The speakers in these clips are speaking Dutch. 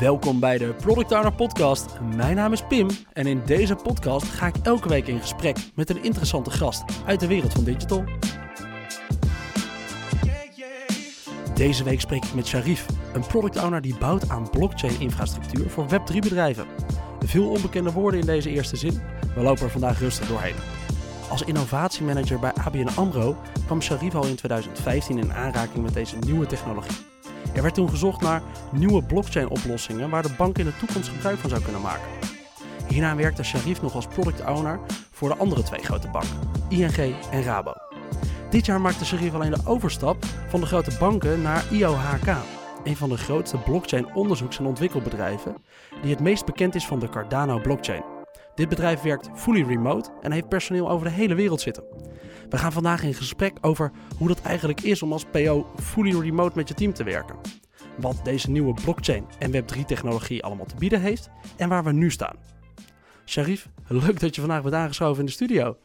Welkom bij de Product Owner Podcast. Mijn naam is Pim en in deze podcast ga ik elke week in gesprek met een interessante gast uit de wereld van digital. Deze week spreek ik met Sharif, een product owner die bouwt aan blockchain-infrastructuur voor Web3-bedrijven. Veel onbekende woorden in deze eerste zin. We lopen er vandaag rustig doorheen. Als innovatiemanager bij ABN AMRO kwam Sharif al in 2015 in aanraking met deze nieuwe technologie. Er werd toen gezocht naar nieuwe blockchain-oplossingen waar de bank in de toekomst gebruik van zou kunnen maken. Hierna werkte Sharif nog als product owner voor de andere twee grote banken, ING en Rabo. Dit jaar maakte Sharif alleen de overstap van de grote banken naar IOHK, een van de grootste blockchain-onderzoeks- en ontwikkelbedrijven, die het meest bekend is van de Cardano blockchain. Dit bedrijf werkt fully remote en heeft personeel over de hele wereld zitten. We gaan vandaag in gesprek over hoe dat eigenlijk is om als PO fully remote met je team te werken. Wat deze nieuwe blockchain en Web3-technologie allemaal te bieden heeft en waar we nu staan. Sharif, leuk dat je vandaag bent aangeschoven in de studio.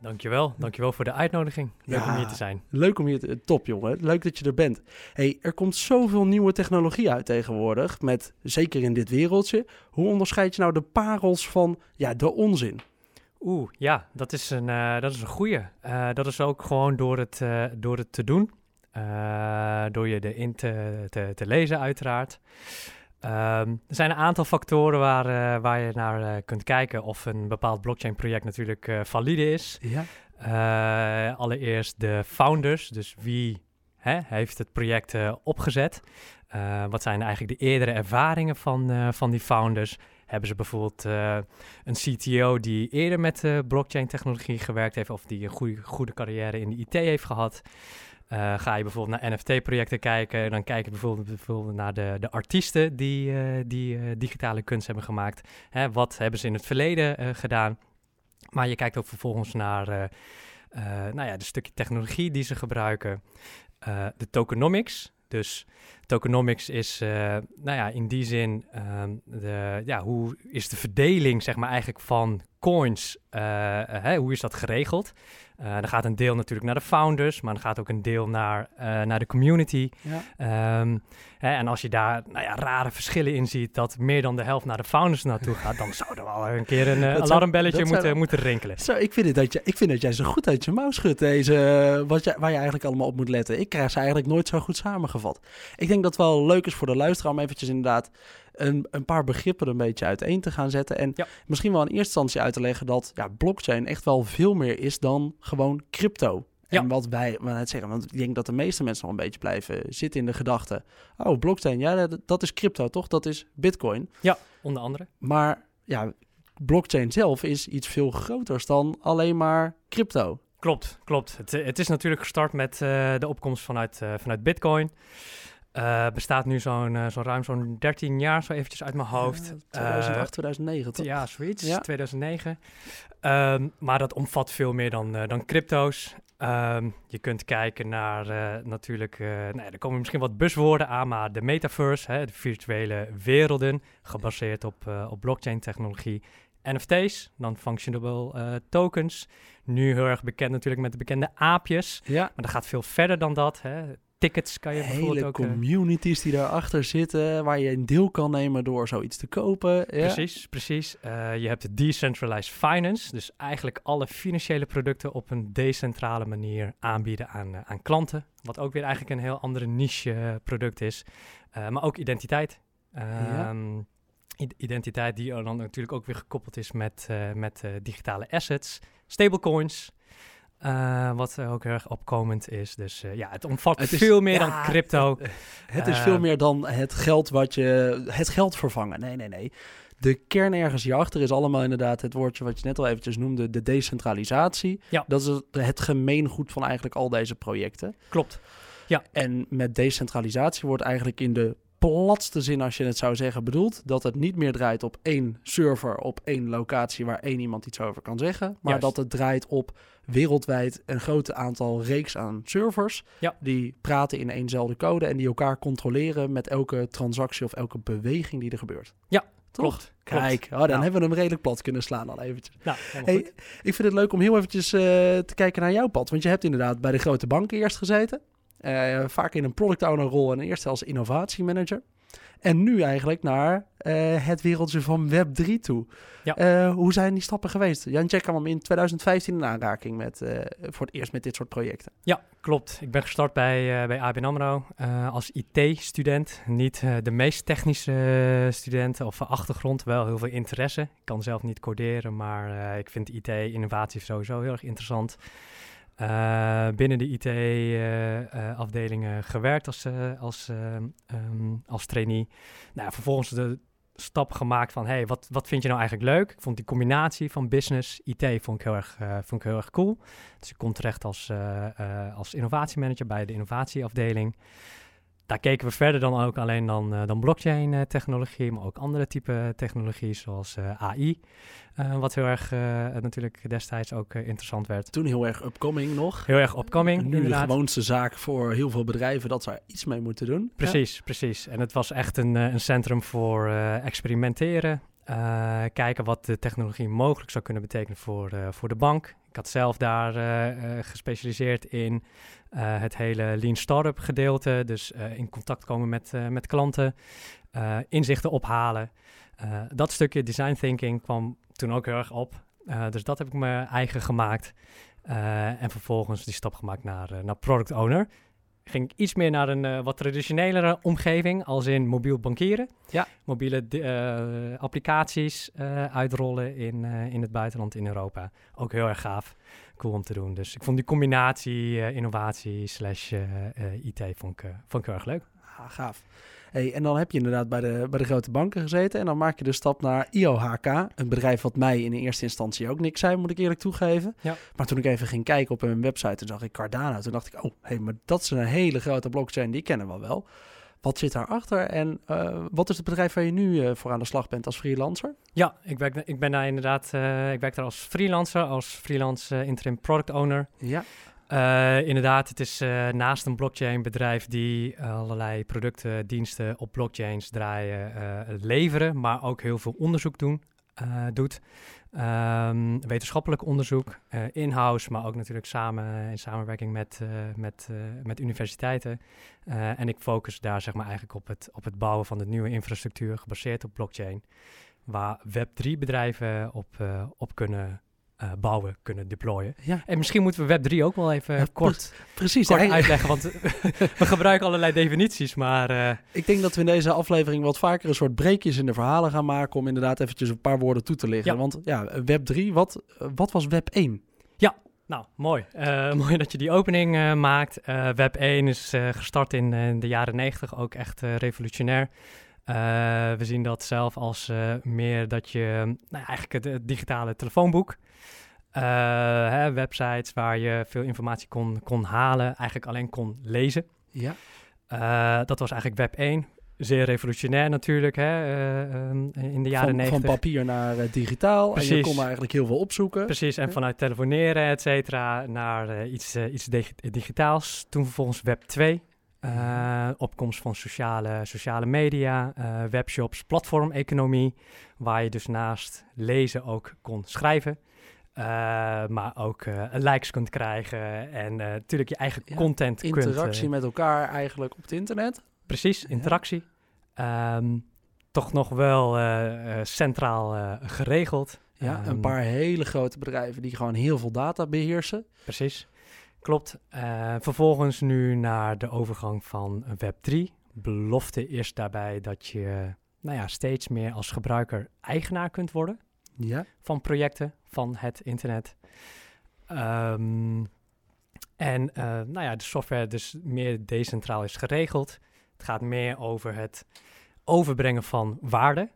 Dankjewel, dankjewel voor de uitnodiging. Leuk Ja. om hier te zijn. Leuk om je te... Top, jongen. Leuk dat je er bent. Hey, er komt zoveel nieuwe technologie uit tegenwoordig, met, zeker in dit wereldje. Hoe onderscheid je nou de parels van ja, de onzin? Oeh, ja, dat is een, eh, dat is een goeie. Eh, dat is ook gewoon door het, eh, door het te doen. Door je erin te, te, te lezen, uiteraard. Ehm, er zijn een aantal factoren waar, waar je naar kunt kijken of een bepaald blockchain-project natuurlijk valide is. Ja. Allereerst de founders, dus wie hè, heeft het project opgezet? Wat zijn eigenlijk de eerdere ervaringen van, van die founders? Hebben ze bijvoorbeeld eh, een CTO die eerder met eh, blockchain-technologie gewerkt heeft of die een goede, goede carrière in de IT heeft gehad? Eh, ga je bijvoorbeeld naar NFT-projecten kijken, dan kijk je bijvoorbeeld, bijvoorbeeld naar de, de artiesten die, die digitale kunst hebben gemaakt. Hè, wat hebben ze in het verleden gedaan? Maar je kijkt ook vervolgens naar nou ja, de stukje technologie die ze gebruiken. De tokenomics. Dus tokenomics is uh, nou ja, in die zin um, de, ja, hoe is de verdeling zeg maar, eigenlijk van coins, uh, hè, hoe is dat geregeld? Uh, er gaat een deel natuurlijk naar de founders, maar er gaat ook een deel naar, uh, naar de community. Ja. Um, hè, en als je daar nou ja, rare verschillen in ziet, dat meer dan de helft naar de founders naartoe gaat, dan zou er wel een keer een uh, alarmbelletje zou, moeten, moeten rinkelen. Zo, ik, vind het dat je, ik vind dat jij zo goed uit je mouw schudt, deze, wat je, waar je eigenlijk allemaal op moet letten. Ik krijg ze eigenlijk nooit zo goed samengevat. Ik denk dat het wel leuk is voor de luisteraar om eventjes inderdaad een, een, paar begrippen een beetje uiteen te gaan zetten. En ja. misschien wel in eerste instantie uit te leggen dat ja, blockchain echt wel veel meer is dan gewoon crypto. En ja. wat wij maar het zeggen, want ik denk dat de meeste mensen nog een beetje blijven zitten in de gedachte. Oh, blockchain, ja, dat, dat is crypto toch? Dat is bitcoin. Ja, onder andere. Maar ja, blockchain zelf is iets veel groters dan alleen maar crypto. Klopt, klopt. Het, het is natuurlijk gestart met uh, de opkomst vanuit, uh, vanuit bitcoin. Uh, bestaat nu zo'n uh, zo ruim zo'n 13 jaar, zo eventjes uit mijn hoofd. Ja, 2008, uh, 2009 toch? Ja, zoiets. Ja. 2009. Um, maar dat omvat veel meer dan, dan crypto's. Um, je kunt kijken naar natuurlijk, nou ja, er komen misschien wat buswoorden aan, maar de metaverse, hè, de virtuele werelden, gebaseerd op, op blockchain technologie. NFT's, non-functionable tokens. Nu heel erg bekend natuurlijk met de bekende aapjes. Ja. Maar dat gaat veel verder dan dat. Hè tickets kan je bijvoorbeeld Hele ook... communities die daarachter zitten, waar je een deel kan nemen door zoiets te kopen. Ja. Precies, precies. Uh, je hebt de decentralized finance, dus eigenlijk alle financiële producten op een decentrale manier aanbieden aan, uh, aan klanten. Wat ook weer eigenlijk een heel andere niche product is. maar ook identiteit. Ja. Um, identiteit die dan natuurlijk ook weer gekoppeld is met, met digitale assets, stablecoins... Uh, wat ook heel erg opkomend is. Dus uh, ja, het omvat het is, veel meer ja, dan crypto. Het, het is veel meer dan het geld wat je... Het geld vervangen. Nee, nee, nee. De kern ergens hierachter is allemaal inderdaad het woordje wat je net al eventjes noemde, de decentralisatie. Ja. Dat is het, het gemeengoed van eigenlijk al deze projecten. Klopt. Ja. En met decentralisatie wordt eigenlijk in de platste zin, als je het zou zeggen, bedoeld dat het niet meer draait op één server, op één locatie waar één iemand iets over kan zeggen, maar Juist. dat het draait op wereldwijd een groot aantal reeks aan servers ja. die praten in éénzelfde code en die elkaar controleren met elke transactie of elke beweging die er gebeurt. Ja, Toch? klopt. Kijk, oh, dan nou. hebben we hem redelijk plat kunnen slaan al eventjes. Nou, hey, ik vind het leuk om heel eventjes uh, te kijken naar jouw pad, want je hebt inderdaad bij de grote banken eerst gezeten. Uh, vaak in een product owner rol en eerst als innovatiemanager. En nu eigenlijk naar eh, het wereldje van Web 3 toe. Ja. Eh, hoe zijn die stappen geweest? Jan Jack kwam in 2015 in aanraking met, eh, voor het eerst met dit soort projecten. Ja, klopt. Ik ben gestart bij, bij ABN AMRO als IT-student. Niet de meest technische student of achtergrond, wel heel veel interesse. Ik kan zelf niet coderen, maar ik vind IT-innovatie sowieso heel erg interessant. Uh, binnen de IT-afdelingen uh, uh, gewerkt als, als, um, als trainee. Nou, vervolgens de stap gemaakt van, hey, wat, wat vind je nou eigenlijk leuk? Ik vond die combinatie van business, IT vond ik heel erg, vond ik heel erg cool. Dus ik kom terecht als, als innovatiemanager bij de innovatieafdeling daar keken we verder dan ook alleen dan, uh, dan blockchain technologie, maar ook andere type technologie zoals uh, AI. Uh, wat heel erg natuurlijk destijds ook interessant werd. Toen heel erg upcoming nog. Heel erg upcoming. Nu inderdaad. de gewoonste zaak voor heel veel bedrijven dat ze er iets mee moeten doen. Precies, ja. precies. En het was echt een, een centrum voor experimenteren. kijken wat de technologie mogelijk zou kunnen betekenen voor, voor de bank. Ik had zelf daar gespecialiseerd in uh, het hele lean startup gedeelte. Dus in contact komen met, met klanten, inzichten ophalen. dat stukje design thinking kwam toen ook heel erg op. dus dat heb ik me eigen gemaakt. en vervolgens die stap gemaakt naar, naar product owner. Ging ik iets meer naar een wat traditionelere omgeving, als in mobiel bankieren. Ja. Mobiele applicaties uitrollen in, in het buitenland, in Europa. Ook heel erg gaaf cool om te doen. Dus ik vond die combinatie innovatie slash IT vond ik, vond ik heel erg leuk. Ah, gaaf. Hey, en dan heb je inderdaad bij de, bij de grote banken gezeten en dan maak je de stap naar IOHK, een bedrijf wat mij in eerste instantie ook niks zei, moet ik eerlijk toegeven. Ja. Maar toen ik even ging kijken op hun website, toen zag ik Cardano. Toen dacht ik, oh, hey, maar dat is een hele grote blockchain, die kennen we wel. Wat zit daarachter en uh, wat is het bedrijf waar je nu uh, voor aan de slag bent als freelancer? Ja, ik, werk, ik ben daar inderdaad, uh, ik werk daar als freelancer, als freelance interim product owner. Ja. Inderdaad, het is naast een blockchain bedrijf die allerlei producten, diensten op blockchains draaien, leveren, maar ook heel veel onderzoek doen, doet. Um, wetenschappelijk onderzoek, uh, in-house, maar ook natuurlijk samen in samenwerking met, uh, met, uh, met universiteiten. en ik focus daar zeg maar eigenlijk op het, op het bouwen van de nieuwe infrastructuur gebaseerd op blockchain, waar Web3-bedrijven op, op kunnen uh, bouwen, kunnen deployen. Ja. En misschien moeten we Web3 ook wel even ja, kort, precies, kort uitleggen, want we gebruiken allerlei definities, maar... Uh, ik denk dat we in deze aflevering wat vaker een soort breekjes in de verhalen gaan maken om inderdaad eventjes een paar woorden toe te lichten. Ja. Want ja, Web3, wat, wat was Web 1? Ja, nou, mooi. Uh, mooi dat je die opening uh, maakt. Uh, Web 1 is gestart in, in, de jaren 90, ook echt revolutionair. We zien dat zelf als meer dat je, nou, eigenlijk het, het digitale telefoonboek. Uh, hè, websites waar je veel informatie kon, kon halen, eigenlijk alleen kon lezen. Ja. Dat was eigenlijk Web 1. Zeer revolutionair natuurlijk, hè, uh, in de jaren van, 90. Van papier naar digitaal. Precies. En je kon eigenlijk heel veel opzoeken. Precies, en vanuit telefoneren, et cetera, naar iets, iets digitaals. Toen vervolgens Web 2. Opkomst van sociale, sociale media, webshops, platformeconomie, waar je dus naast lezen ook kon schrijven. Uh, maar ook likes kunt krijgen en natuurlijk je eigen ja, content interactie kunt... Interactie met elkaar eigenlijk op het internet. Precies, interactie. Ja. Um, toch nog wel centraal geregeld. Ja, um, een paar hele grote bedrijven die gewoon heel veel data beheersen. Precies, klopt. vervolgens nu naar de overgang van Web3. Belofte is daarbij dat je nou ja, steeds meer als gebruiker eigenaar kunt worden ja. van projecten van het internet. Um, en uh, nou ja, de software dus meer decentraal is geregeld. Het gaat meer over het overbrengen van waarde.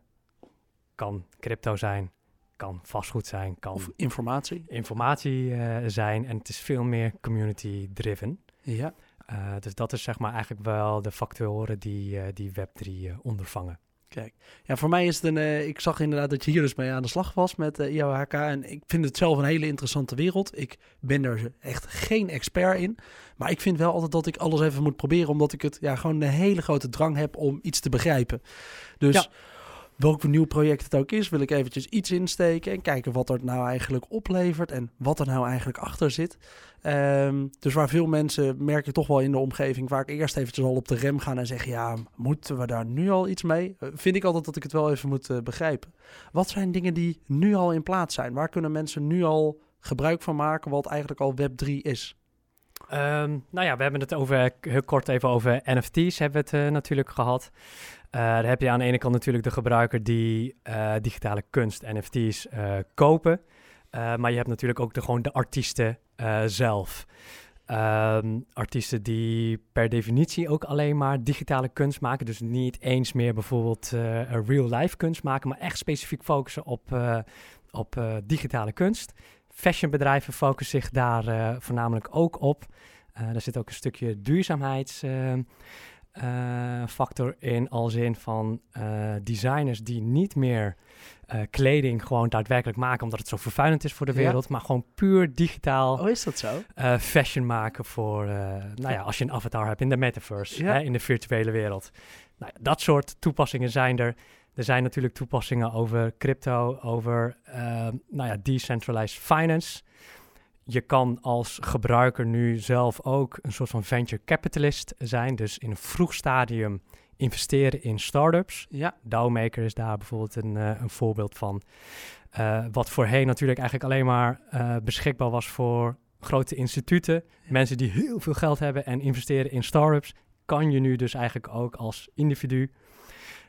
Kan crypto zijn, kan vastgoed zijn, kan of informatie, informatie uh, zijn. En het is veel meer community-driven. Ja. Uh, dus dat is zeg maar eigenlijk wel de factoren die, die Web3 ondervangen. Kijk, ja, voor mij is het een. Ik zag inderdaad dat je hier dus mee aan de slag was met eh, IOHK. En ik vind het zelf een hele interessante wereld. Ik ben er echt geen expert in. Maar ik vind wel altijd dat ik alles even moet proberen. Omdat ik het ja, gewoon een hele grote drang heb om iets te begrijpen. Dus. Ja. Welk nieuw project het ook is, wil ik eventjes iets insteken en kijken wat er nou eigenlijk oplevert en wat er nou eigenlijk achter zit. Ehm, dus waar veel mensen merken toch wel in de omgeving, waar ik eerst eventjes al op de rem gaan en zeggen, ja, moeten we daar nu al iets mee? Uh, vind ik altijd dat ik het wel even moet uh, begrijpen. Wat zijn dingen die nu al in plaats zijn? Waar kunnen mensen nu al gebruik van maken wat eigenlijk al Web3 is? Um, nou ja, we hebben het over, heel kort even over NFT's hebben we het uh, natuurlijk gehad. Uh, heb je aan de ene kant natuurlijk de gebruiker die uh, digitale kunst, NFT's, kopen. maar je hebt natuurlijk ook de, gewoon de artiesten zelf. Um, artiesten die per definitie ook alleen maar digitale kunst maken. Dus niet eens meer bijvoorbeeld real-life kunst maken, maar echt specifiek focussen op, op digitale kunst. Fashionbedrijven focussen zich daar voornamelijk ook op. Daar zit ook een stukje duurzaamheidsfactor uh, in, als in van designers die niet meer kleding gewoon daadwerkelijk maken omdat het zo vervuilend is voor de wereld, ja. maar gewoon puur digitaal. Oh, is dat zo? fashion maken voor, nou ja, als je een avatar hebt in de metaverse, ja. hè, in de virtuele wereld. Nou, dat soort toepassingen zijn er. Er zijn natuurlijk toepassingen over crypto, over nou ja, decentralized finance. Je kan als gebruiker nu zelf ook een soort van venture capitalist zijn. Dus in een vroeg stadium investeren in startups. Ja. Dowmaker is daar bijvoorbeeld een, uh, een voorbeeld van. Uh, wat voorheen natuurlijk eigenlijk alleen maar uh, beschikbaar was voor grote instituten. Ja. Mensen die heel veel geld hebben en investeren in startups. Kan je nu dus eigenlijk ook als individu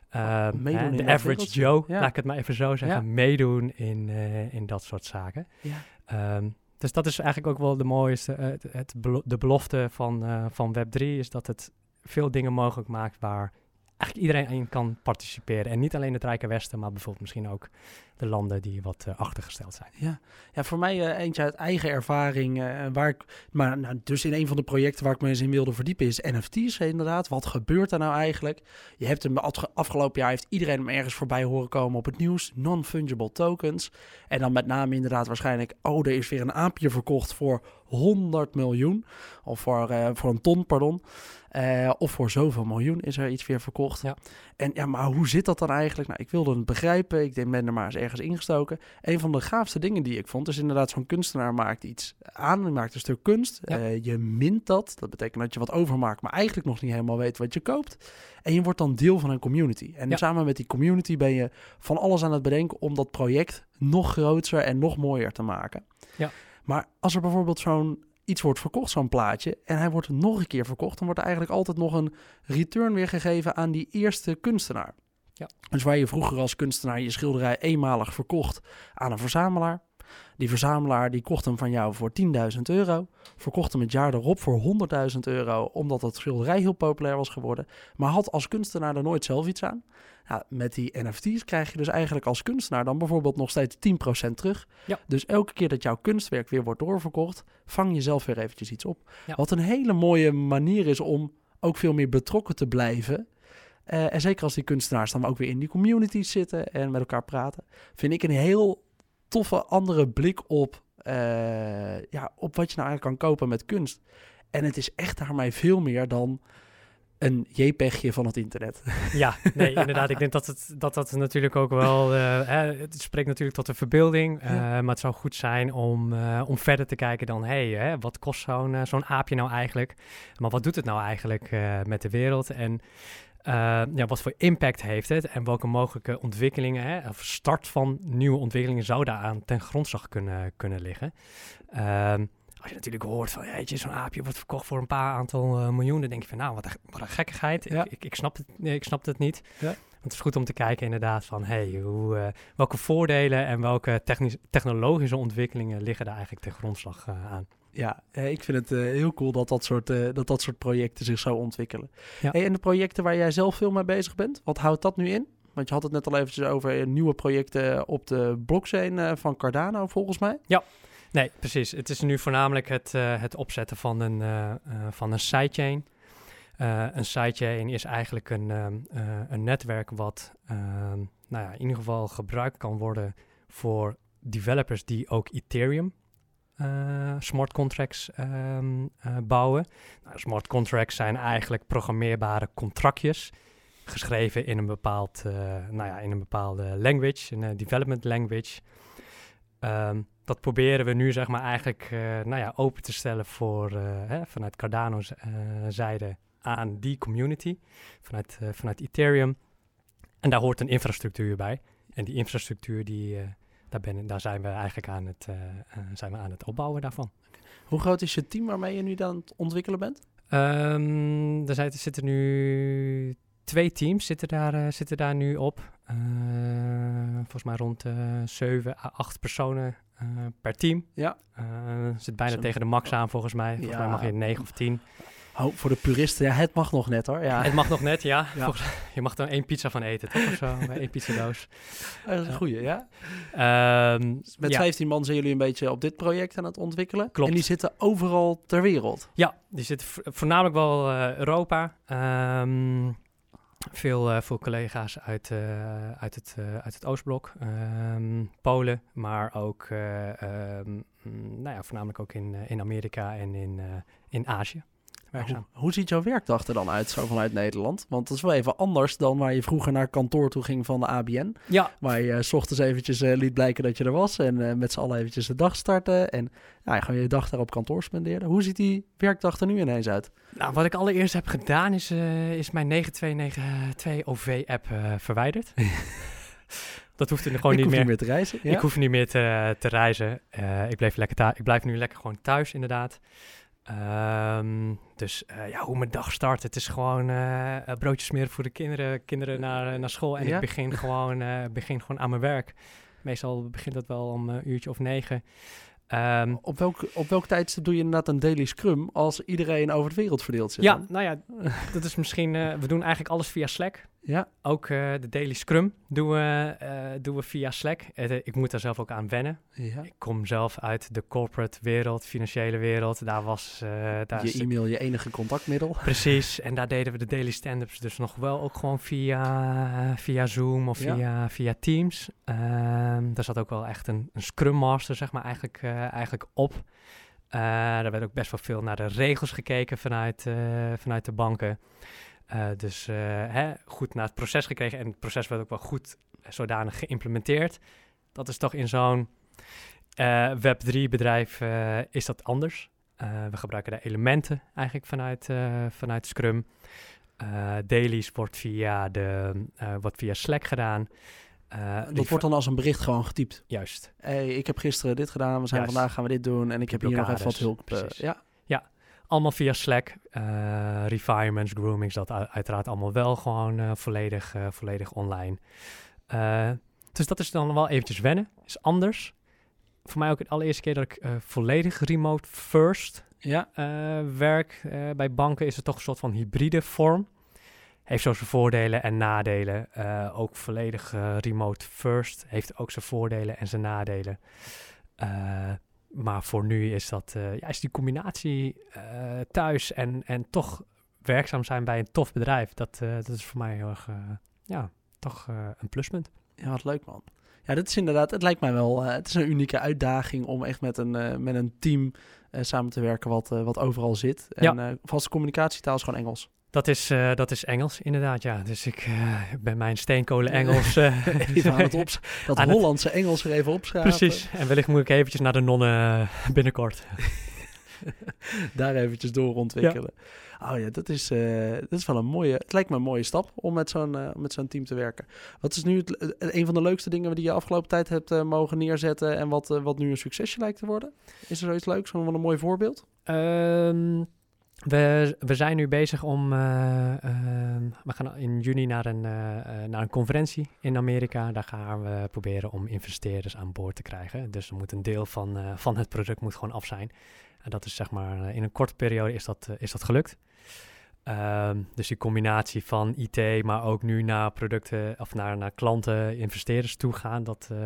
hè, de average Joe, ja. laat ik het maar even zo zeggen, meedoen in, in dat soort zaken. Ja. Um, dus dat is eigenlijk ook wel de mooiste, uh, het, het de belofte van, van Web3, is dat het veel dingen mogelijk maakt waar eigenlijk iedereen in kan participeren. En niet alleen het Rijke Westen, maar bijvoorbeeld misschien ook de landen die wat uh, achtergesteld zijn. Ja, ja voor mij uh, eentje uit eigen ervaring. Uh, waar ik, maar nou, dus in een van de projecten waar ik me eens in wilde verdiepen is NFT's inderdaad. Wat gebeurt er nou eigenlijk? Je hebt hem afgelopen jaar heeft iedereen hem ergens voorbij horen komen op het nieuws. Non-fungible tokens. En dan met name inderdaad waarschijnlijk, oh er is weer een aapje verkocht voor 100 miljoen. Of voor, voor een ton, pardon. Uh, of voor zoveel miljoen is er iets weer verkocht. Ja. En ja, maar hoe zit dat dan eigenlijk? Nou, ik wilde het begrijpen. Ik denk, ben er maar eens ergens ingestoken. Een van de gaafste dingen die ik vond, is inderdaad zo'n kunstenaar maakt iets aan. Hij maakt een stuk kunst. Ja. Uh, je mint dat. Dat betekent dat je wat overmaakt, maar eigenlijk nog niet helemaal weet wat je koopt. En je wordt dan deel van een community. En Ja. samen met die community ben je van alles aan het bedenken om dat project nog groter en nog mooier te maken. Ja. Maar als er bijvoorbeeld zo'n iets wordt verkocht, zo'n plaatje, en hij wordt nog een keer verkocht, dan wordt er eigenlijk altijd nog een return weer gegeven aan die eerste kunstenaar. Ja. Dus waar je vroeger als kunstenaar je schilderij eenmalig verkocht aan een verzamelaar. Die verzamelaar die kocht hem van jou voor 10.000 euro. Verkocht hem het jaar erop voor 100.000 euro, omdat het schilderij heel populair was geworden. Maar had als kunstenaar er nooit zelf iets aan. Ja, met die NFT's krijg je dus eigenlijk als kunstenaar dan bijvoorbeeld nog steeds 10% terug. Ja. Dus elke keer dat jouw kunstwerk weer wordt doorverkocht, vang je zelf weer eventjes iets op. Ja. Wat een hele mooie manier is om ook veel meer betrokken te blijven. Uh, en zeker als die kunstenaars dan ook weer in die communities zitten en met elkaar praten, vind ik een heel toffe andere blik op, uh, ja, op wat je nou eigenlijk kan kopen met kunst. En het is echt daarmee veel meer dan een JPEGje van het internet. Ja, nee, inderdaad. Ik denk dat het, dat, dat natuurlijk ook wel... Uh, hè, het spreekt natuurlijk tot de verbeelding. Uh, ja. Maar het zou goed zijn om, uh, om verder te kijken dan... hé, hey, wat kost zo'n zo'n aapje nou eigenlijk? Maar wat doet het nou eigenlijk met de wereld? En ja, wat voor impact heeft het? En welke mogelijke ontwikkelingen... Hè, of start van nieuwe ontwikkelingen... zou daaraan ten grondslag kunnen, kunnen liggen? Ehm, als je natuurlijk hoort van, jeetje, zo'n aapje wordt verkocht voor een paar aantal uh, miljoen, dan denk je van, nou, wat een, wat een gekkigheid. Ja. Ik, ik, ik, snap het, ik snap het niet. Ja. Want het is goed om te kijken inderdaad van, hey, hoe, uh, welke voordelen en welke technologische ontwikkelingen liggen daar eigenlijk ten grondslag aan. Ja, ik vind het heel cool dat dat soort, dat dat soort projecten zich zo ontwikkelen. Ja. Hey, en de projecten waar jij zelf veel mee bezig bent, wat houdt dat nu in? Want je had het net al eventjes over nieuwe projecten op de blockchain van Cardano, volgens mij. Ja. Nee, precies. Het is nu voornamelijk het, uh, het opzetten van een, uh, uh, van een sidechain. een sidechain is eigenlijk een, een netwerk wat nou ja, in ieder geval gebruikt kan worden voor developers die ook Ethereum smart contracts bouwen. Nou, smart contracts zijn eigenlijk programmeerbare contractjes geschreven in een, bepaald, uh, nou ja, in een bepaalde language, een development language. Um, dat proberen we nu zeg maar eigenlijk nou ja, open te stellen voor, hè, vanuit Cardano's zijde aan die community, vanuit, vanuit Ethereum. En daar hoort een infrastructuur bij. En die infrastructuur, die, daar, ben, daar zijn we eigenlijk aan het, zijn we aan het opbouwen daarvan. Hoe groot is je team waarmee je nu aan het ontwikkelen bent? Um, er, zijn, er zitten nu twee teams zitten daar, uh, zitten daar nu op. Uh, volgens mij rond uh, 7 à 8 personen per team. Ja. zit bijna Zo. tegen de max aan volgens mij. Volgens ja. mij mag je 9 of 10. Oh, voor de puristen, ja, het mag nog net hoor. Ja. Het mag nog net, ja. ja. Volgens, je mag er één pizza van eten, toch? Of zo, één pizzadoos. Dat is een goeie, ja. Um, Met ja. 15 man zijn jullie een beetje op dit project aan het ontwikkelen. Klopt. En die zitten overal ter wereld. Ja, die zitten voornamelijk wel uh, Europa. Um, veel, uh, veel collega's uit, uh, uit, het, uit het Oostblok, um, Polen, maar ook um, nou ja, voornamelijk ook in, in Amerika en in, in Azië. Hoe, hoe, ziet jouw werkdag er dan uit, zo vanuit Nederland? Want dat is wel even anders dan waar je vroeger naar kantoor toe ging van de ABN. Ja. Waar je s ochtends eventjes liet blijken dat je er was en met z'n allen eventjes de dag starten. En ja, gewoon je dag daar op kantoor spendeerde. Hoe ziet die werkdag er nu ineens uit? Nou, wat ik allereerst heb gedaan is, is mijn 9292 OV-app verwijderd. dat hoeft er gewoon ik niet, meer. meer. niet meer te reizen. Ja? Ik hoef niet meer te, te reizen. Uh, ik, bleef lekker ik blijf nu lekker gewoon thuis, inderdaad. Um, dus ja, hoe mijn dag start. Het is gewoon broodjes smeren voor de kinderen, kinderen naar, naar school. En ja? ik begin gewoon, begin gewoon aan mijn werk. Meestal begint dat wel om een uurtje of negen. Um, op, welk, op welk tijdstip doe je inderdaad een daily scrum als iedereen over de wereld verdeeld zit? Ja, dan? nou ja, dat is misschien... Uh, we doen eigenlijk alles via Slack. Ja. Ook uh, de daily scrum doen we, uh, doen we via Slack. ik moet daar zelf ook aan wennen. Ja. Ik kom zelf uit de corporate wereld, financiële wereld. Daar was... daar je e-mail je enige contactmiddel. Precies. En daar deden we de daily stand-ups dus nog wel ook gewoon via, via Zoom of via, ja. via Teams. Um, daar zat ook wel echt een, een scrum master, zeg maar, eigenlijk, eigenlijk op. Daar werd ook best wel veel naar de regels gekeken vanuit, vanuit de banken. Uh, dus hè, goed naar het proces gekregen en het proces werd ook wel goed zodanig geïmplementeerd. Dat is toch in zo'n Web3-bedrijf is dat anders. we gebruiken de elementen eigenlijk vanuit, vanuit Scrum. dailies wordt via, de, wordt via Slack gedaan. Dat wordt dan als een bericht gewoon getypt. Juist. Hey, ik heb gisteren dit gedaan, we zijn Juist. vandaag gaan we dit doen en ik heb hier nog even wat hulp. Uh, ja. Allemaal via Slack. Uh, refinements, groomings, dat uiteraard allemaal wel gewoon volledig, volledig online. dus dat is dan wel eventjes wennen. Is anders. Voor mij ook de allereerste keer dat ik volledig remote first ja. werk. bij banken is het toch een soort van hybride vorm heeft zo zijn voordelen en nadelen. Ook volledig remote first heeft ook zijn voordelen en zijn nadelen. Maar voor nu is dat ja, is die combinatie thuis en, en toch werkzaam zijn bij een tof bedrijf. Dat, dat is voor mij heel erg ja, toch een pluspunt. Ja, wat leuk man. Ja, dit is inderdaad, het lijkt mij wel, het is een unieke uitdaging om echt met een, met een team samen te werken wat, wat overal zit. En ja. vaste communicatietaal is gewoon Engels. Dat is, uh, dat is Engels, inderdaad, ja. Dus ik uh, ben mijn steenkolen Engels... Uh, even aan het ops dat aan Hollandse het... Engels er even opschrijven. Precies. En wellicht moet ik eventjes naar de nonnen binnenkort. Daar eventjes door ontwikkelen. Ja. Oh ja, dat is, dat is wel een mooie... Het lijkt me een mooie stap om met zo'n met zo'n team te werken. Wat is nu het, een van de leukste dingen die je afgelopen tijd hebt mogen neerzetten... en wat, wat nu een succesje lijkt te worden? Is er zoiets leuks? Zo'n een mooi voorbeeld? Um... We, we zijn nu bezig om. Uh, uh, we gaan in juni naar een, uh, naar een conferentie in Amerika. Daar gaan we proberen om investeerders aan boord te krijgen. Dus er moet een deel van, van het product moet gewoon af zijn. En dat is zeg maar in een korte periode is dat, is dat gelukt. Um, dus die combinatie van IT, maar ook nu naar producten of naar, naar klanten, investeerders toe gaan, dat uh,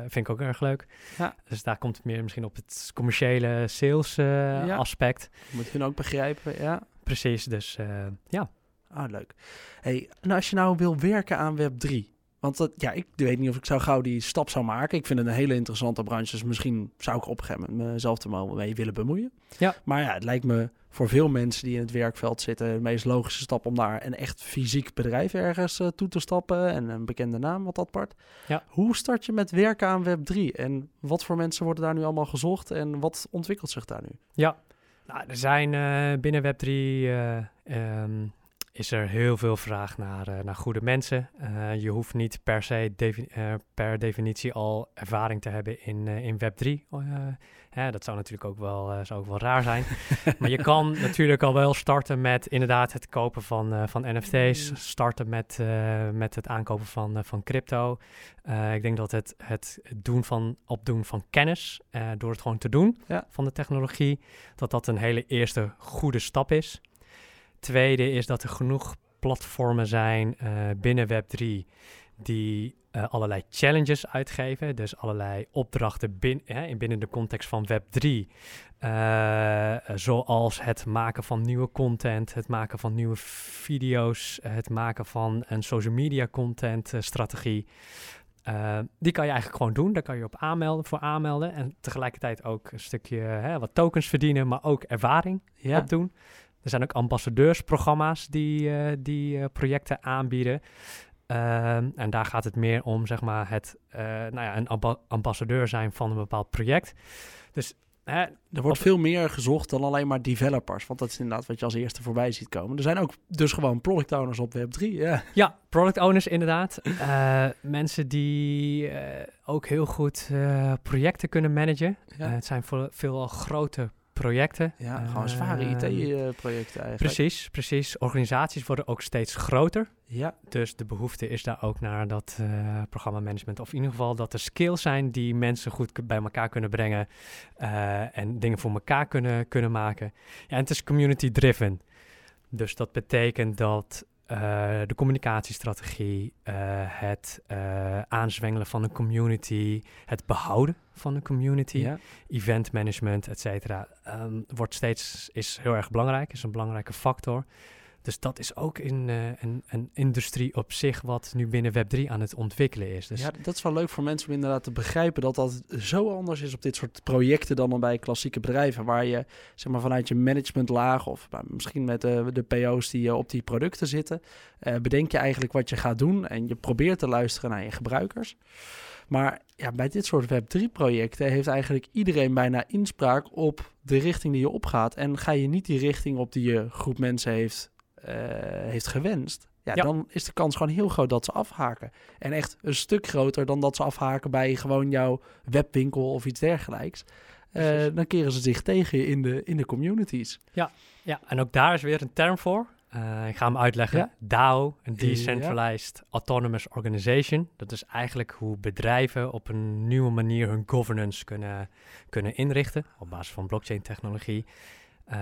vind ik ook erg leuk. Ja. Dus daar komt het meer misschien op het commerciële sales uh, ja. aspect. Moet je ook begrijpen, ja. Precies, dus uh, ja. Ah, leuk. Hey, als je nou wil werken aan Web3, Want dat, ja, ik weet niet of ik zou gauw die stap zou maken. Ik vind het een hele interessante branche. Dus misschien zou ik op een gegeven moment mezelf er maar mee willen bemoeien. Ja. Maar ja, het lijkt me voor veel mensen die in het werkveld zitten... de meest logische stap om naar een echt fysiek bedrijf ergens uh, toe te stappen. En een bekende naam, wat apart. Ja. Hoe start je met werken aan Web3? En wat voor mensen worden daar nu allemaal gezocht? En wat ontwikkelt zich daar nu? Ja, nou, er zijn uh, binnen Web3... Uh, um is er heel veel vraag naar, uh, naar goede mensen. Uh, je hoeft niet per se defi uh, per definitie al ervaring te hebben in, in Web3. Hè, dat zou natuurlijk ook wel, zou ook wel raar zijn. maar je kan natuurlijk al wel starten met inderdaad het kopen van, van NFT's. Starten met, met het aankopen van, van crypto. ik denk dat het, het doen van, opdoen van kennis, door het gewoon te doen ja. van de technologie, dat dat een hele eerste goede stap is. Tweede is dat er genoeg platformen zijn uh, binnen Web3 die uh, allerlei challenges uitgeven. Dus allerlei opdrachten bin, hè, binnen de context van Web3. Uh, zoals het maken van nieuwe content, het maken van nieuwe video's, het maken van een social media content strategie. die kan je eigenlijk gewoon doen. Daar kan je op aanmelden, voor aanmelden. En tegelijkertijd ook een stukje hè, wat tokens verdienen, maar ook ervaring ja. opdoen. Er zijn ook ambassadeursprogramma's die, uh, die uh, projecten aanbieden. Uh, en daar gaat het meer om, zeg maar, het uh, nou ja, een amba ambassadeur zijn van een bepaald project. Dus hè, er wordt veel meer gezocht dan alleen maar developers. Want dat is inderdaad wat je als eerste voorbij ziet komen. Er zijn ook dus gewoon product owners op Web3. Ja, ja product owners inderdaad. mensen die ook heel goed projecten kunnen managen. Ja. het zijn veel, veelal grote projecten. Ja, gewoon zware Ehm, IT-projecten eigenlijk. Precies, precies. Organisaties worden ook steeds groter. Ja, Dus de behoefte is daar ook naar dat uh, programmamanagement. Of in ieder geval dat er skills zijn die mensen goed bij elkaar kunnen brengen. Uh, en dingen voor elkaar kunnen, kunnen maken. Ja, en het is community driven. Dus dat betekent dat uh, de communicatiestrategie, uh, het uh, aanzwengelen van een community, het behouden van een community, ja. event management, et cetera, um, wordt steeds is heel erg belangrijk, is een belangrijke factor. Dus dat is ook in, uh, een, een, industrie op zich wat nu binnen Web3 aan het ontwikkelen is. Dus ja, dat is wel leuk voor mensen om inderdaad te begrijpen dat dat zo anders is op dit soort projecten dan, bij klassieke bedrijven. Waar je zeg maar, vanuit je managementlaag of nou, misschien met de, de PO's die op die producten zitten, bedenk je eigenlijk wat je gaat doen en je probeert te luisteren naar je gebruikers. Maar ja, bij dit soort Web3-projecten heeft eigenlijk iedereen bijna inspraak op de richting die je opgaat. En ga je niet die richting op die je groep mensen heeft heeft gewenst, ja, Ja. dan is de kans gewoon heel groot dat ze afhaken. En echt een stuk groter dan dat ze afhaken bij gewoon jouw webwinkel of iets dergelijks. Uh, Precies. dan keren ze zich tegen je in de, in de communities. Ja, en ook daar is weer een term voor. Uh, ik ga hem uitleggen. Ja. DAO, een Decentralized Autonomous Organization. Dat is eigenlijk hoe bedrijven op een nieuwe manier hun governance kunnen, kunnen inrichten op basis van blockchain technologie. Uh,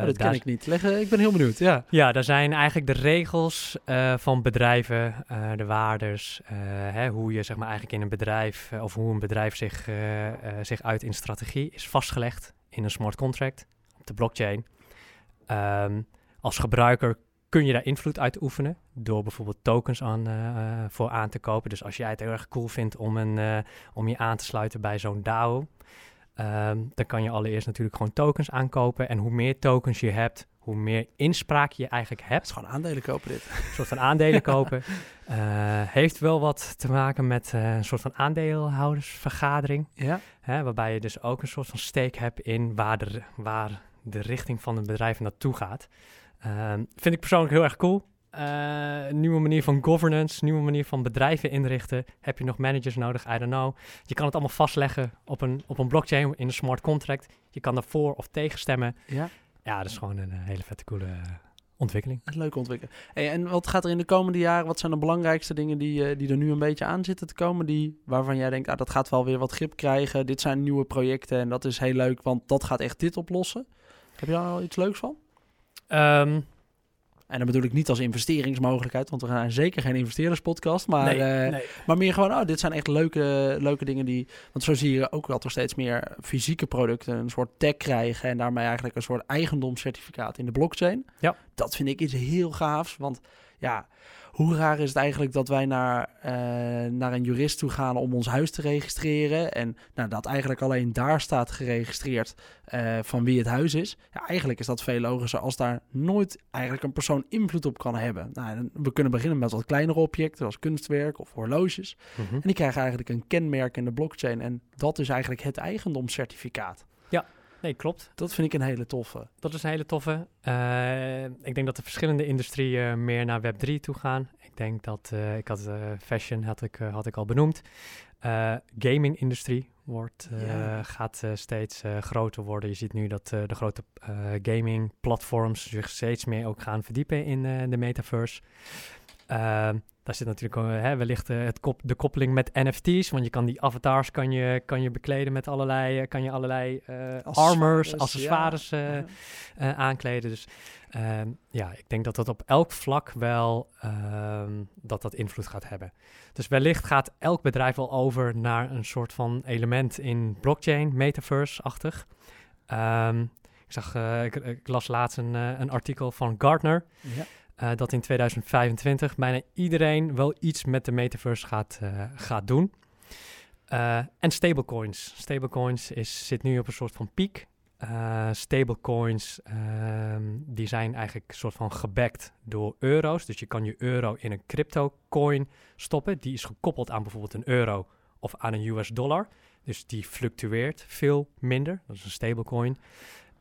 oh, dat ken ik niet. Leg, ik ben heel benieuwd, ja. Ja, daar zijn eigenlijk de regels uh, van bedrijven, uh, de waardes, hè, hoe je zeg maar eigenlijk in een bedrijf, of hoe een bedrijf zich, zich uit in strategie, is vastgelegd in een smart contract op de blockchain. Um, als gebruiker kun je daar invloed uit oefenen door bijvoorbeeld tokens aan, voor aan te kopen. Dus als jij het heel erg cool vindt om, een, om je aan te sluiten bij zo'n DAO, um, dan kan je allereerst natuurlijk gewoon tokens aankopen. En hoe meer tokens je hebt, hoe meer inspraak je eigenlijk hebt. Het is gewoon aandelen kopen dit. Een soort van aandelen kopen. Uh, heeft wel wat te maken met uh, een soort van aandeelhoudersvergadering. Ja. Hè, waarbij je dus ook een soort van stake hebt in waar de, waar de richting van een bedrijf naartoe gaat. Uh, vind ik persoonlijk heel erg cool. Uh, nieuwe manier van governance, nieuwe manier van bedrijven inrichten. Heb je nog managers nodig? I don't know. Je kan het allemaal vastleggen op een, op een blockchain in een smart contract. Je kan daarvoor of tegen stemmen. Ja, ja dat is gewoon een, een hele vette, coole uh, ontwikkeling. Een leuke ontwikkeling. Hey, en wat gaat er in de komende jaren? Wat zijn de belangrijkste dingen die, uh, die er nu een beetje aan zitten te komen? Die, waarvan jij denkt, ah, dat gaat wel weer wat grip krijgen. Dit zijn nieuwe projecten en dat is heel leuk, want dat gaat echt dit oplossen. Heb je daar al iets leuks van? Um, en dan bedoel ik niet als investeringsmogelijkheid, want we gaan zeker geen investeerderspodcast. Maar, nee, uh, nee. maar meer gewoon, oh, dit zijn echt leuke, leuke dingen die. Want zo zie je ook dat er steeds meer fysieke producten een soort tag krijgen. En daarmee eigenlijk een soort eigendomscertificaat in de blockchain. Ja. Dat vind ik iets heel gaafs. Want ja, hoe raar is het eigenlijk dat wij naar, eh, naar een jurist toe gaan om ons huis te registreren en nou, dat eigenlijk alleen daar staat geregistreerd eh, van wie het huis is. Ja, eigenlijk is dat veel logischer als daar nooit eigenlijk een persoon invloed op kan hebben. Nou, we kunnen beginnen met wat kleinere objecten, zoals kunstwerk of horloges. Mhm. En die krijgen eigenlijk een kenmerk in de blockchain en dat is eigenlijk het eigendomscertificaat. Nee, klopt. Dat vind ik een hele toffe. Dat is een hele toffe. Eh, ik denk dat de verschillende industrieën meer naar Web3 toe gaan. Ik denk dat, eh, ik had uh, fashion had ik, had ik al benoemd. gaming-industrie wordt, gaat steeds groter worden. Je ziet nu dat de grote gaming-platforms zich steeds meer ook gaan verdiepen in de metaverse. Ehm, daar zit natuurlijk uh, hè, wellicht uh, het kop, de koppeling met NFT's, want je kan die avatars kan je, kan je bekleden met allerlei, uh, kan je allerlei armors, accessoires ja. aankleden. Dus ehm, ja, ik denk dat dat op elk vlak wel ehm, dat dat invloed gaat hebben. Dus wellicht gaat elk bedrijf wel over naar een soort van element in blockchain, metaverse-achtig. Um, ik zag, ik, ik, las laatst een, een artikel van Gartner. Ja. Uh, dat in 2025 bijna iedereen wel iets met de metaverse gaat, uh, gaat doen. Uh, en stablecoins. Stablecoins is, zit nu op een soort van piek. stablecoins die zijn eigenlijk soort van gebackt door euro's. Dus je kan je euro in een crypto coin stoppen. Die is gekoppeld aan bijvoorbeeld een euro of aan een US dollar. Dus die fluctueert veel minder. Dat is een stablecoin.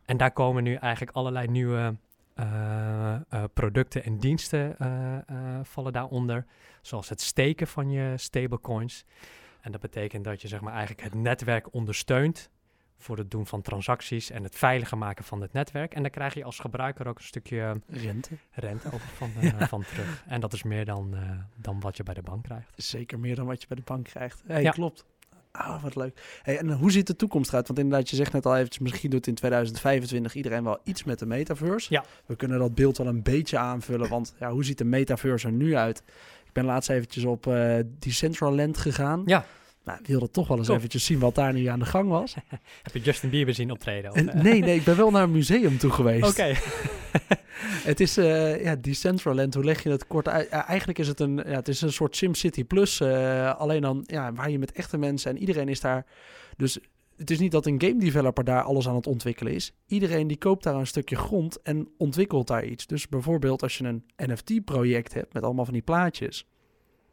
En daar komen nu eigenlijk allerlei nieuwe producten en diensten uh, vallen daaronder, zoals het steken van je stablecoins. En dat betekent dat je zeg maar, eigenlijk het netwerk ondersteunt voor het doen van transacties en het veiliger maken van het netwerk. En daar krijg je als gebruiker ook een stukje rente, rente over van, ja. van terug. En dat is meer dan, dan wat je bij de bank krijgt. Zeker meer dan wat je bij de bank krijgt. Hey, ja. klopt. Ah, wat leuk. Hey, en hoe ziet de toekomst eruit? Want inderdaad, je zegt net al eventjes, misschien doet in 2025 iedereen wel iets met de metaverse. Ja. We kunnen dat beeld wel een beetje aanvullen, want ja, hoe ziet de metaverse er nu uit? Ik ben laatst eventjes op uh, Decentraland gegaan. Ja. Nou, ik wilde toch wel eens Top. eventjes zien wat daar nu aan de gang was. Heb je Justin Bieber zien optreden? Of, En, nee, nee, ik ben wel naar een museum toe geweest. Oké. Okay. het is uh, ja, Decentraland, hoe leg je het kort uit? Eigenlijk is het een, ja, het is een soort SimCity Plus, uh, alleen dan ja, waar je met echte mensen en iedereen is daar. Dus het is niet dat een game developer daar alles aan het ontwikkelen is. Iedereen die koopt daar een stukje grond en ontwikkelt daar iets. Dus bijvoorbeeld als je een NFT-project hebt met allemaal van die plaatjes.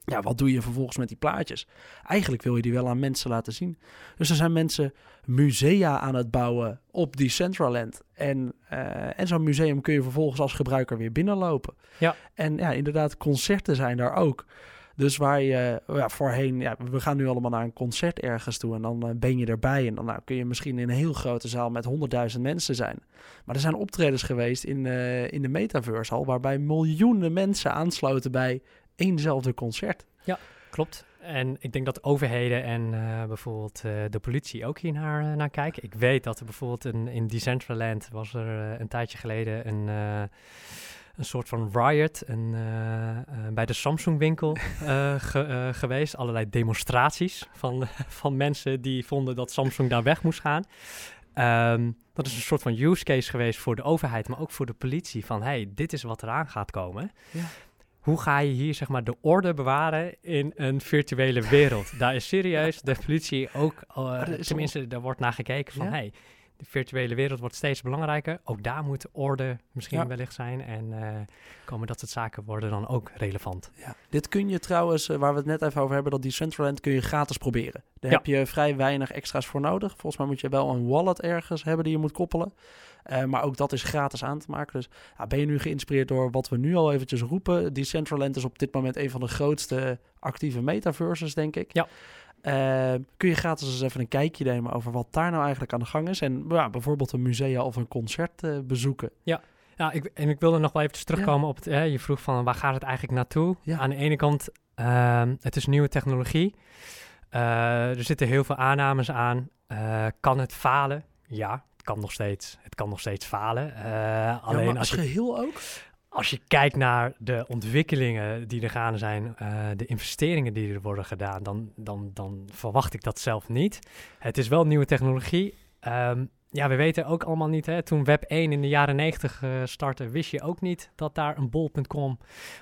Ja, wat doe je vervolgens met die plaatjes? Eigenlijk wil je die wel aan mensen laten zien. Dus er zijn mensen musea aan het bouwen op Decentraland. En, uh, en zo'n museum kun je vervolgens als gebruiker weer binnenlopen. Ja. En ja, inderdaad, concerten zijn daar ook. Dus waar je ja, voorheen, ja, we gaan nu allemaal naar een concert ergens toe en dan uh, ben je erbij. En dan nou, kun je misschien in een heel grote zaal met honderdduizend mensen zijn. Maar er zijn optredens geweest in, uh, in de metaverse al, waarbij miljoenen mensen aansloten bij éénzelfde concert. Ja, klopt. En ik denk dat overheden en uh, bijvoorbeeld uh, de politie ook hier naar, uh, naar kijken. Ik weet dat er bijvoorbeeld een, in Decentraland was er een tijdje geleden een, een soort van riot een, bij de Samsung winkel ge, geweest. Allerlei demonstraties van, van mensen die vonden dat Samsung daar weg moest gaan. Um, dat is een soort van use case geweest voor de overheid, maar ook voor de politie. Van hey, dit is wat eraan gaat komen. Ja hoe ga je hier zeg maar de orde bewaren in een virtuele wereld? Daar is serieus de politie ook, uh, tenminste, daar wordt naar gekeken van, ja? hey, de virtuele wereld wordt steeds belangrijker. Ook daar moet orde misschien ja. wellicht zijn en uh, komen dat soort zaken worden dan ook relevant. Ja. Dit kun je trouwens, uh, waar we het net even over hebben, dat Decentraland kun je gratis proberen. Daar heb je vrij weinig extra's voor nodig. Volgens mij moet je wel een wallet ergens hebben die je moet koppelen. Uh, maar ook dat is gratis aan te maken. Dus ja, ben je nu geïnspireerd door wat we nu al eventjes roepen? Decentraland is op dit moment een van de grootste actieve metaverses, denk ik. Ja. Uh, kun je gratis eens even een kijkje nemen over wat daar nou eigenlijk aan de gang is. En ja, bijvoorbeeld een musea of een concert uh, bezoeken. Ja. Ja, ik, en ik wilde nog wel even terugkomen ja. op het. Hè, je vroeg van waar gaat het eigenlijk naartoe? Ja. Aan de ene kant, uh, het is nieuwe technologie. er zitten heel veel aannames aan. kan het falen? Ja, kan nog steeds, het kan nog steeds falen. Uh, alleen als, als je, geheel ook? Als je kijkt naar de ontwikkelingen die er gaan zijn, uh, de investeringen die er worden gedaan, dan, dan, dan verwacht ik dat zelf niet. Het is wel nieuwe technologie. Um, ja, we weten ook allemaal niet, hè, toen Web 1 in de jaren 90 uh, startte, wist je ook niet dat daar een bol.com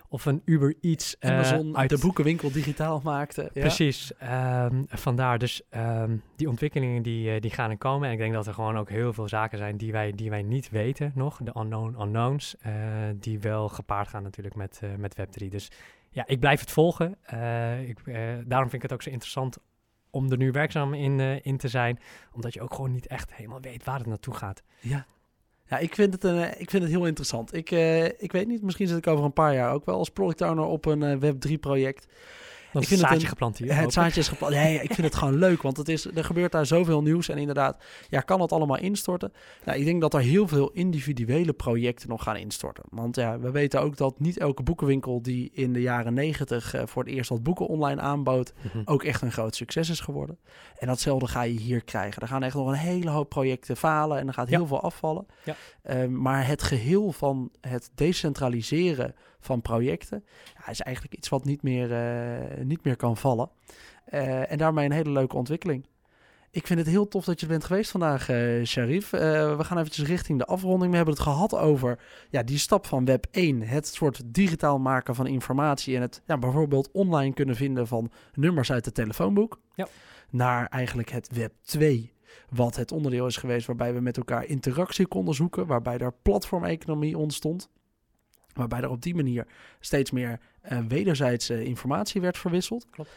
of een Uber Eats uh, Amazon uit de boekenwinkel digitaal maakte. Ja. Precies, um, vandaar. Dus um, die ontwikkelingen die, uh, die gaan er komen. En ik denk dat er gewoon ook heel veel zaken zijn die wij, die wij niet weten nog, de unknown unknowns, die wel gepaard gaan natuurlijk met, met Web3. Dus ja, ik blijf het volgen. ik, daarom vind ik het ook zo interessant om er nu werkzaam in, uh, in te zijn. Omdat je ook gewoon niet echt helemaal weet waar het naartoe gaat. Ja, ja ik, vind het, een, eh, ik vind het heel interessant. Ik, uh, ik weet niet, misschien zit ik over een paar jaar ook wel als product owner op een Web3 project ik vind het zaadje geplant hier. Het zaadje is geplant. Nee, ik vind het gewoon leuk, want het is, er gebeurt daar zoveel nieuws. En inderdaad, ja, kan het allemaal instorten? Nou, ik denk dat er heel veel individuele projecten nog gaan instorten. Want ja, we weten ook dat niet elke boekenwinkel die in de jaren negentig uh, voor het eerst wat boeken online aanbood, mhm. ook echt een groot succes is geworden. En datzelfde ga je hier krijgen. Er gaan echt nog een hele hoop projecten falen en er gaat heel veel afvallen. Ja. Uh, maar het geheel van het decentraliseren van projecten. Ja, is eigenlijk iets wat niet meer, uh, niet meer kan vallen. Uh, en daarmee een hele leuke ontwikkeling. Ik vind het heel tof dat je er bent geweest vandaag, uh, Sharif. we gaan eventjes richting de afronding. We hebben het gehad over ja, die stap van Web 1. Het soort digitaal maken van informatie. En het ja, bijvoorbeeld online kunnen vinden van nummers uit het telefoonboek. Ja. Naar eigenlijk het Web 2 wat het onderdeel is geweest waarbij we met elkaar interactie konden zoeken, waarbij er platformeconomie ontstond. Waarbij er op die manier steeds meer uh, wederzijdse informatie werd verwisseld. Klopt.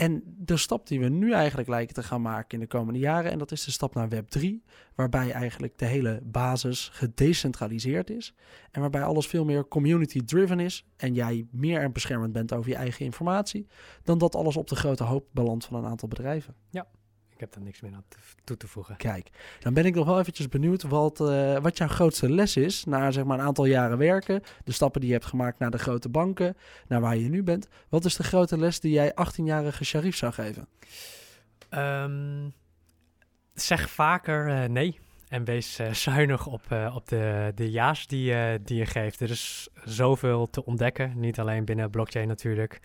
En de stap die we nu eigenlijk lijken te gaan maken in de komende jaren, en dat is de stap naar Web 3, waarbij eigenlijk de hele basis gedecentraliseerd is. En waarbij alles veel meer community-driven is en jij meer en beschermend bent over je eigen informatie, dan dat alles op de grote hoop belandt van een aantal bedrijven. Ja, ik heb daar niks meer aan toe te voegen. Kijk, dan ben ik nog wel eventjes benieuwd wat, uh, wat jouw grootste les is na zeg maar een aantal jaren werken. De stappen die je hebt gemaakt naar de grote banken, naar waar je nu bent. Wat is de grote les die jij 18-jarige Sharif zou geven? Um, zeg vaker uh, nee. En wees uh, zuinig op, uh, op de, de ja's die, uh, die je geeft. Er is zoveel te ontdekken. Niet alleen binnen blockchain natuurlijk.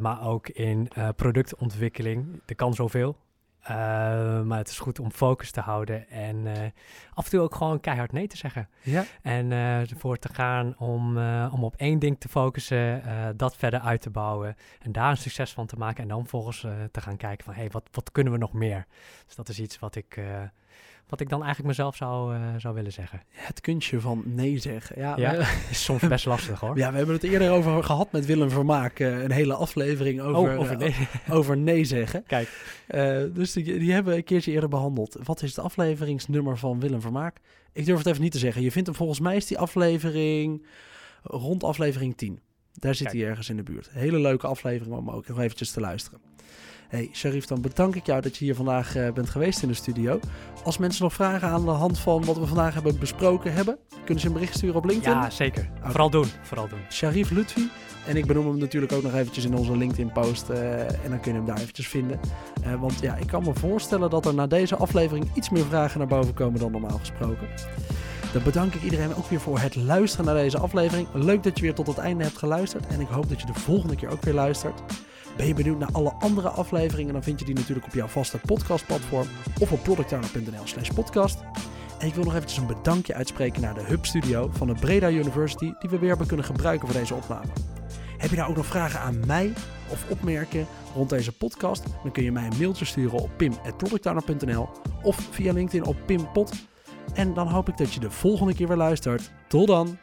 maar ook in productontwikkeling. Er kan zoveel. maar het is goed om focus te houden. En af en toe ook gewoon keihard nee te zeggen. Ja. En ervoor te gaan om, om op één ding te focussen. dat verder uit te bouwen. En daar een succes van te maken. En dan volgens te gaan kijken van... Hé, hey, wat, wat kunnen we nog meer? Dus dat is iets wat ik wat ik dan eigenlijk mezelf zou, uh, zou willen zeggen. Het kunstje van nee zeggen. Ja, ja is soms best lastig hoor. Ja, we hebben het eerder over gehad met Willem Vermaak. Uh, een hele aflevering over, oh, over, nee. Uh, over nee zeggen. Kijk. dus die, die hebben we een keertje eerder behandeld. Wat is het afleveringsnummer van Willem Vermaak? Ik durf het even niet te zeggen. Je vindt hem volgens mij is die aflevering rond aflevering 10. Daar zit hij ergens in de buurt. Hele leuke aflevering om ook nog eventjes te luisteren. Hey Sharif, dan bedank ik jou dat je hier vandaag uh, bent geweest in de studio. Als mensen nog vragen aan de hand van wat we vandaag hebben besproken hebben, kunnen ze een bericht sturen op LinkedIn? Ja, zeker. Vooral doen. Vooral doen. Sharif Lutfi. En ik benoem hem natuurlijk ook nog eventjes in onze LinkedIn-post. Uh, en dan kun je hem daar eventjes vinden. Uh, want ja, ik kan me voorstellen dat er na deze aflevering iets meer vragen naar boven komen dan normaal gesproken. Dan bedank ik iedereen ook weer voor het luisteren naar deze aflevering. Leuk dat je weer tot het einde hebt geluisterd. En ik hoop dat je de volgende keer ook weer luistert. Ben je benieuwd naar alle andere afleveringen? Dan vind je die natuurlijk op jouw vaste podcastplatform of op productowner.nl slash podcast. En ik wil nog eventjes een bedankje uitspreken naar de Hub Studio van de Breda University, die we weer hebben kunnen gebruiken voor deze opname. Heb je nou ook nog vragen aan mij of opmerkingen rond deze podcast? Dan kun je mij een mailtje sturen op pim.productowner.nl of via LinkedIn op pimpot. En dan hoop ik dat je de volgende keer weer luistert. Tot dan!